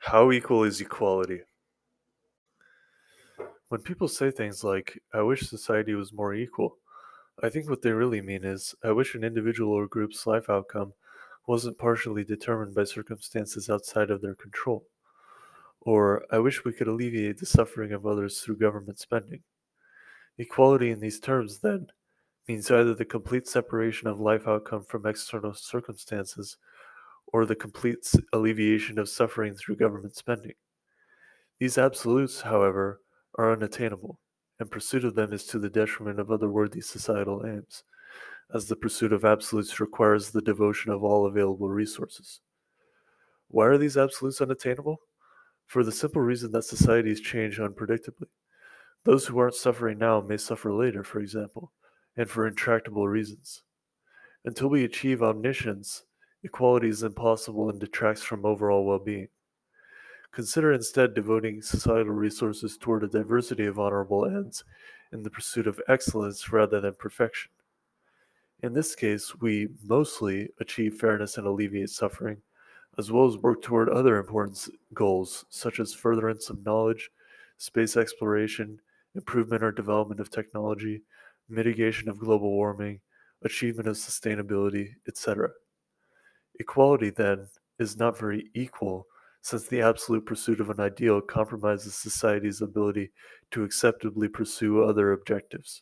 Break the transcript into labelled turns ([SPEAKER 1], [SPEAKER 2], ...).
[SPEAKER 1] How equal is equality? When people say things like, I wish society was more equal, I think what they really mean is, I wish an individual or group's life outcome wasn't partially determined by circumstances outside of their control. Or, I wish we could alleviate the suffering of others through government spending. Equality in these terms, then, means either the complete separation of life outcome from external circumstances or the complete alleviation of suffering through government spending. These absolutes, however, are unattainable, and pursuit of them is to the detriment of other worthy societal aims, as the pursuit of absolutes requires the devotion of all available resources. Why are these absolutes unattainable? For the simple reason that societies change unpredictably. Those who aren't suffering now may suffer later, for example, and for intractable reasons. Until we achieve omniscience, equality is impossible and detracts from overall well being. Consider instead devoting societal resources toward a diversity of honorable ends in the pursuit of excellence rather than perfection. In this case, we mostly achieve fairness and alleviate suffering, as well as work toward other important goals such as furtherance of knowledge, space exploration, improvement or development of technology, mitigation of global warming, achievement of sustainability, etc. Equality, then, is not very equal since the absolute pursuit of an ideal compromises society's ability to acceptably pursue other objectives.